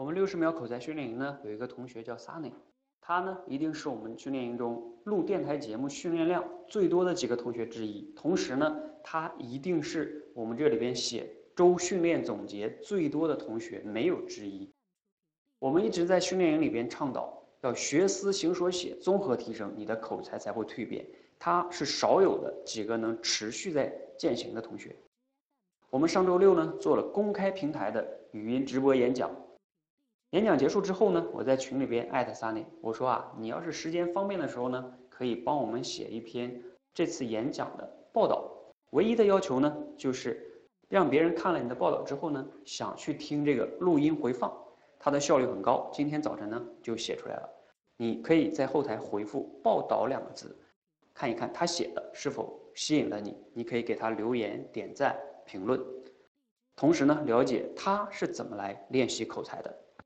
我们六十秒口才训练营呢，有一个同学叫 Sunny，他呢一定是我们训练营中录电台节目训练量最多的几个同学之一。同时呢，他一定是我们这里边写周训练总结最多的同学，没有之一。我们一直在训练营里边倡导要学思行说写综合提升，你的口才才会蜕变。他是少有的几个能持续在践行的同学。我们上周六呢做了公开平台的语音直播演讲，演讲结束之后呢，我在群里边艾特 Sunny，我说啊，你要是时间方便的时候呢，可以帮我们写一篇这次演讲的报道。唯一的要求呢，就是让别人看了你的报道之后呢，想去听这个录音回放，它的效率很高。今天早晨呢就写出来了，你可以在后台回复“报道”两个字，看一看他写的是否吸引了你，你可以给他留言点赞。评论，同时呢，了解他是怎么来练习口才的。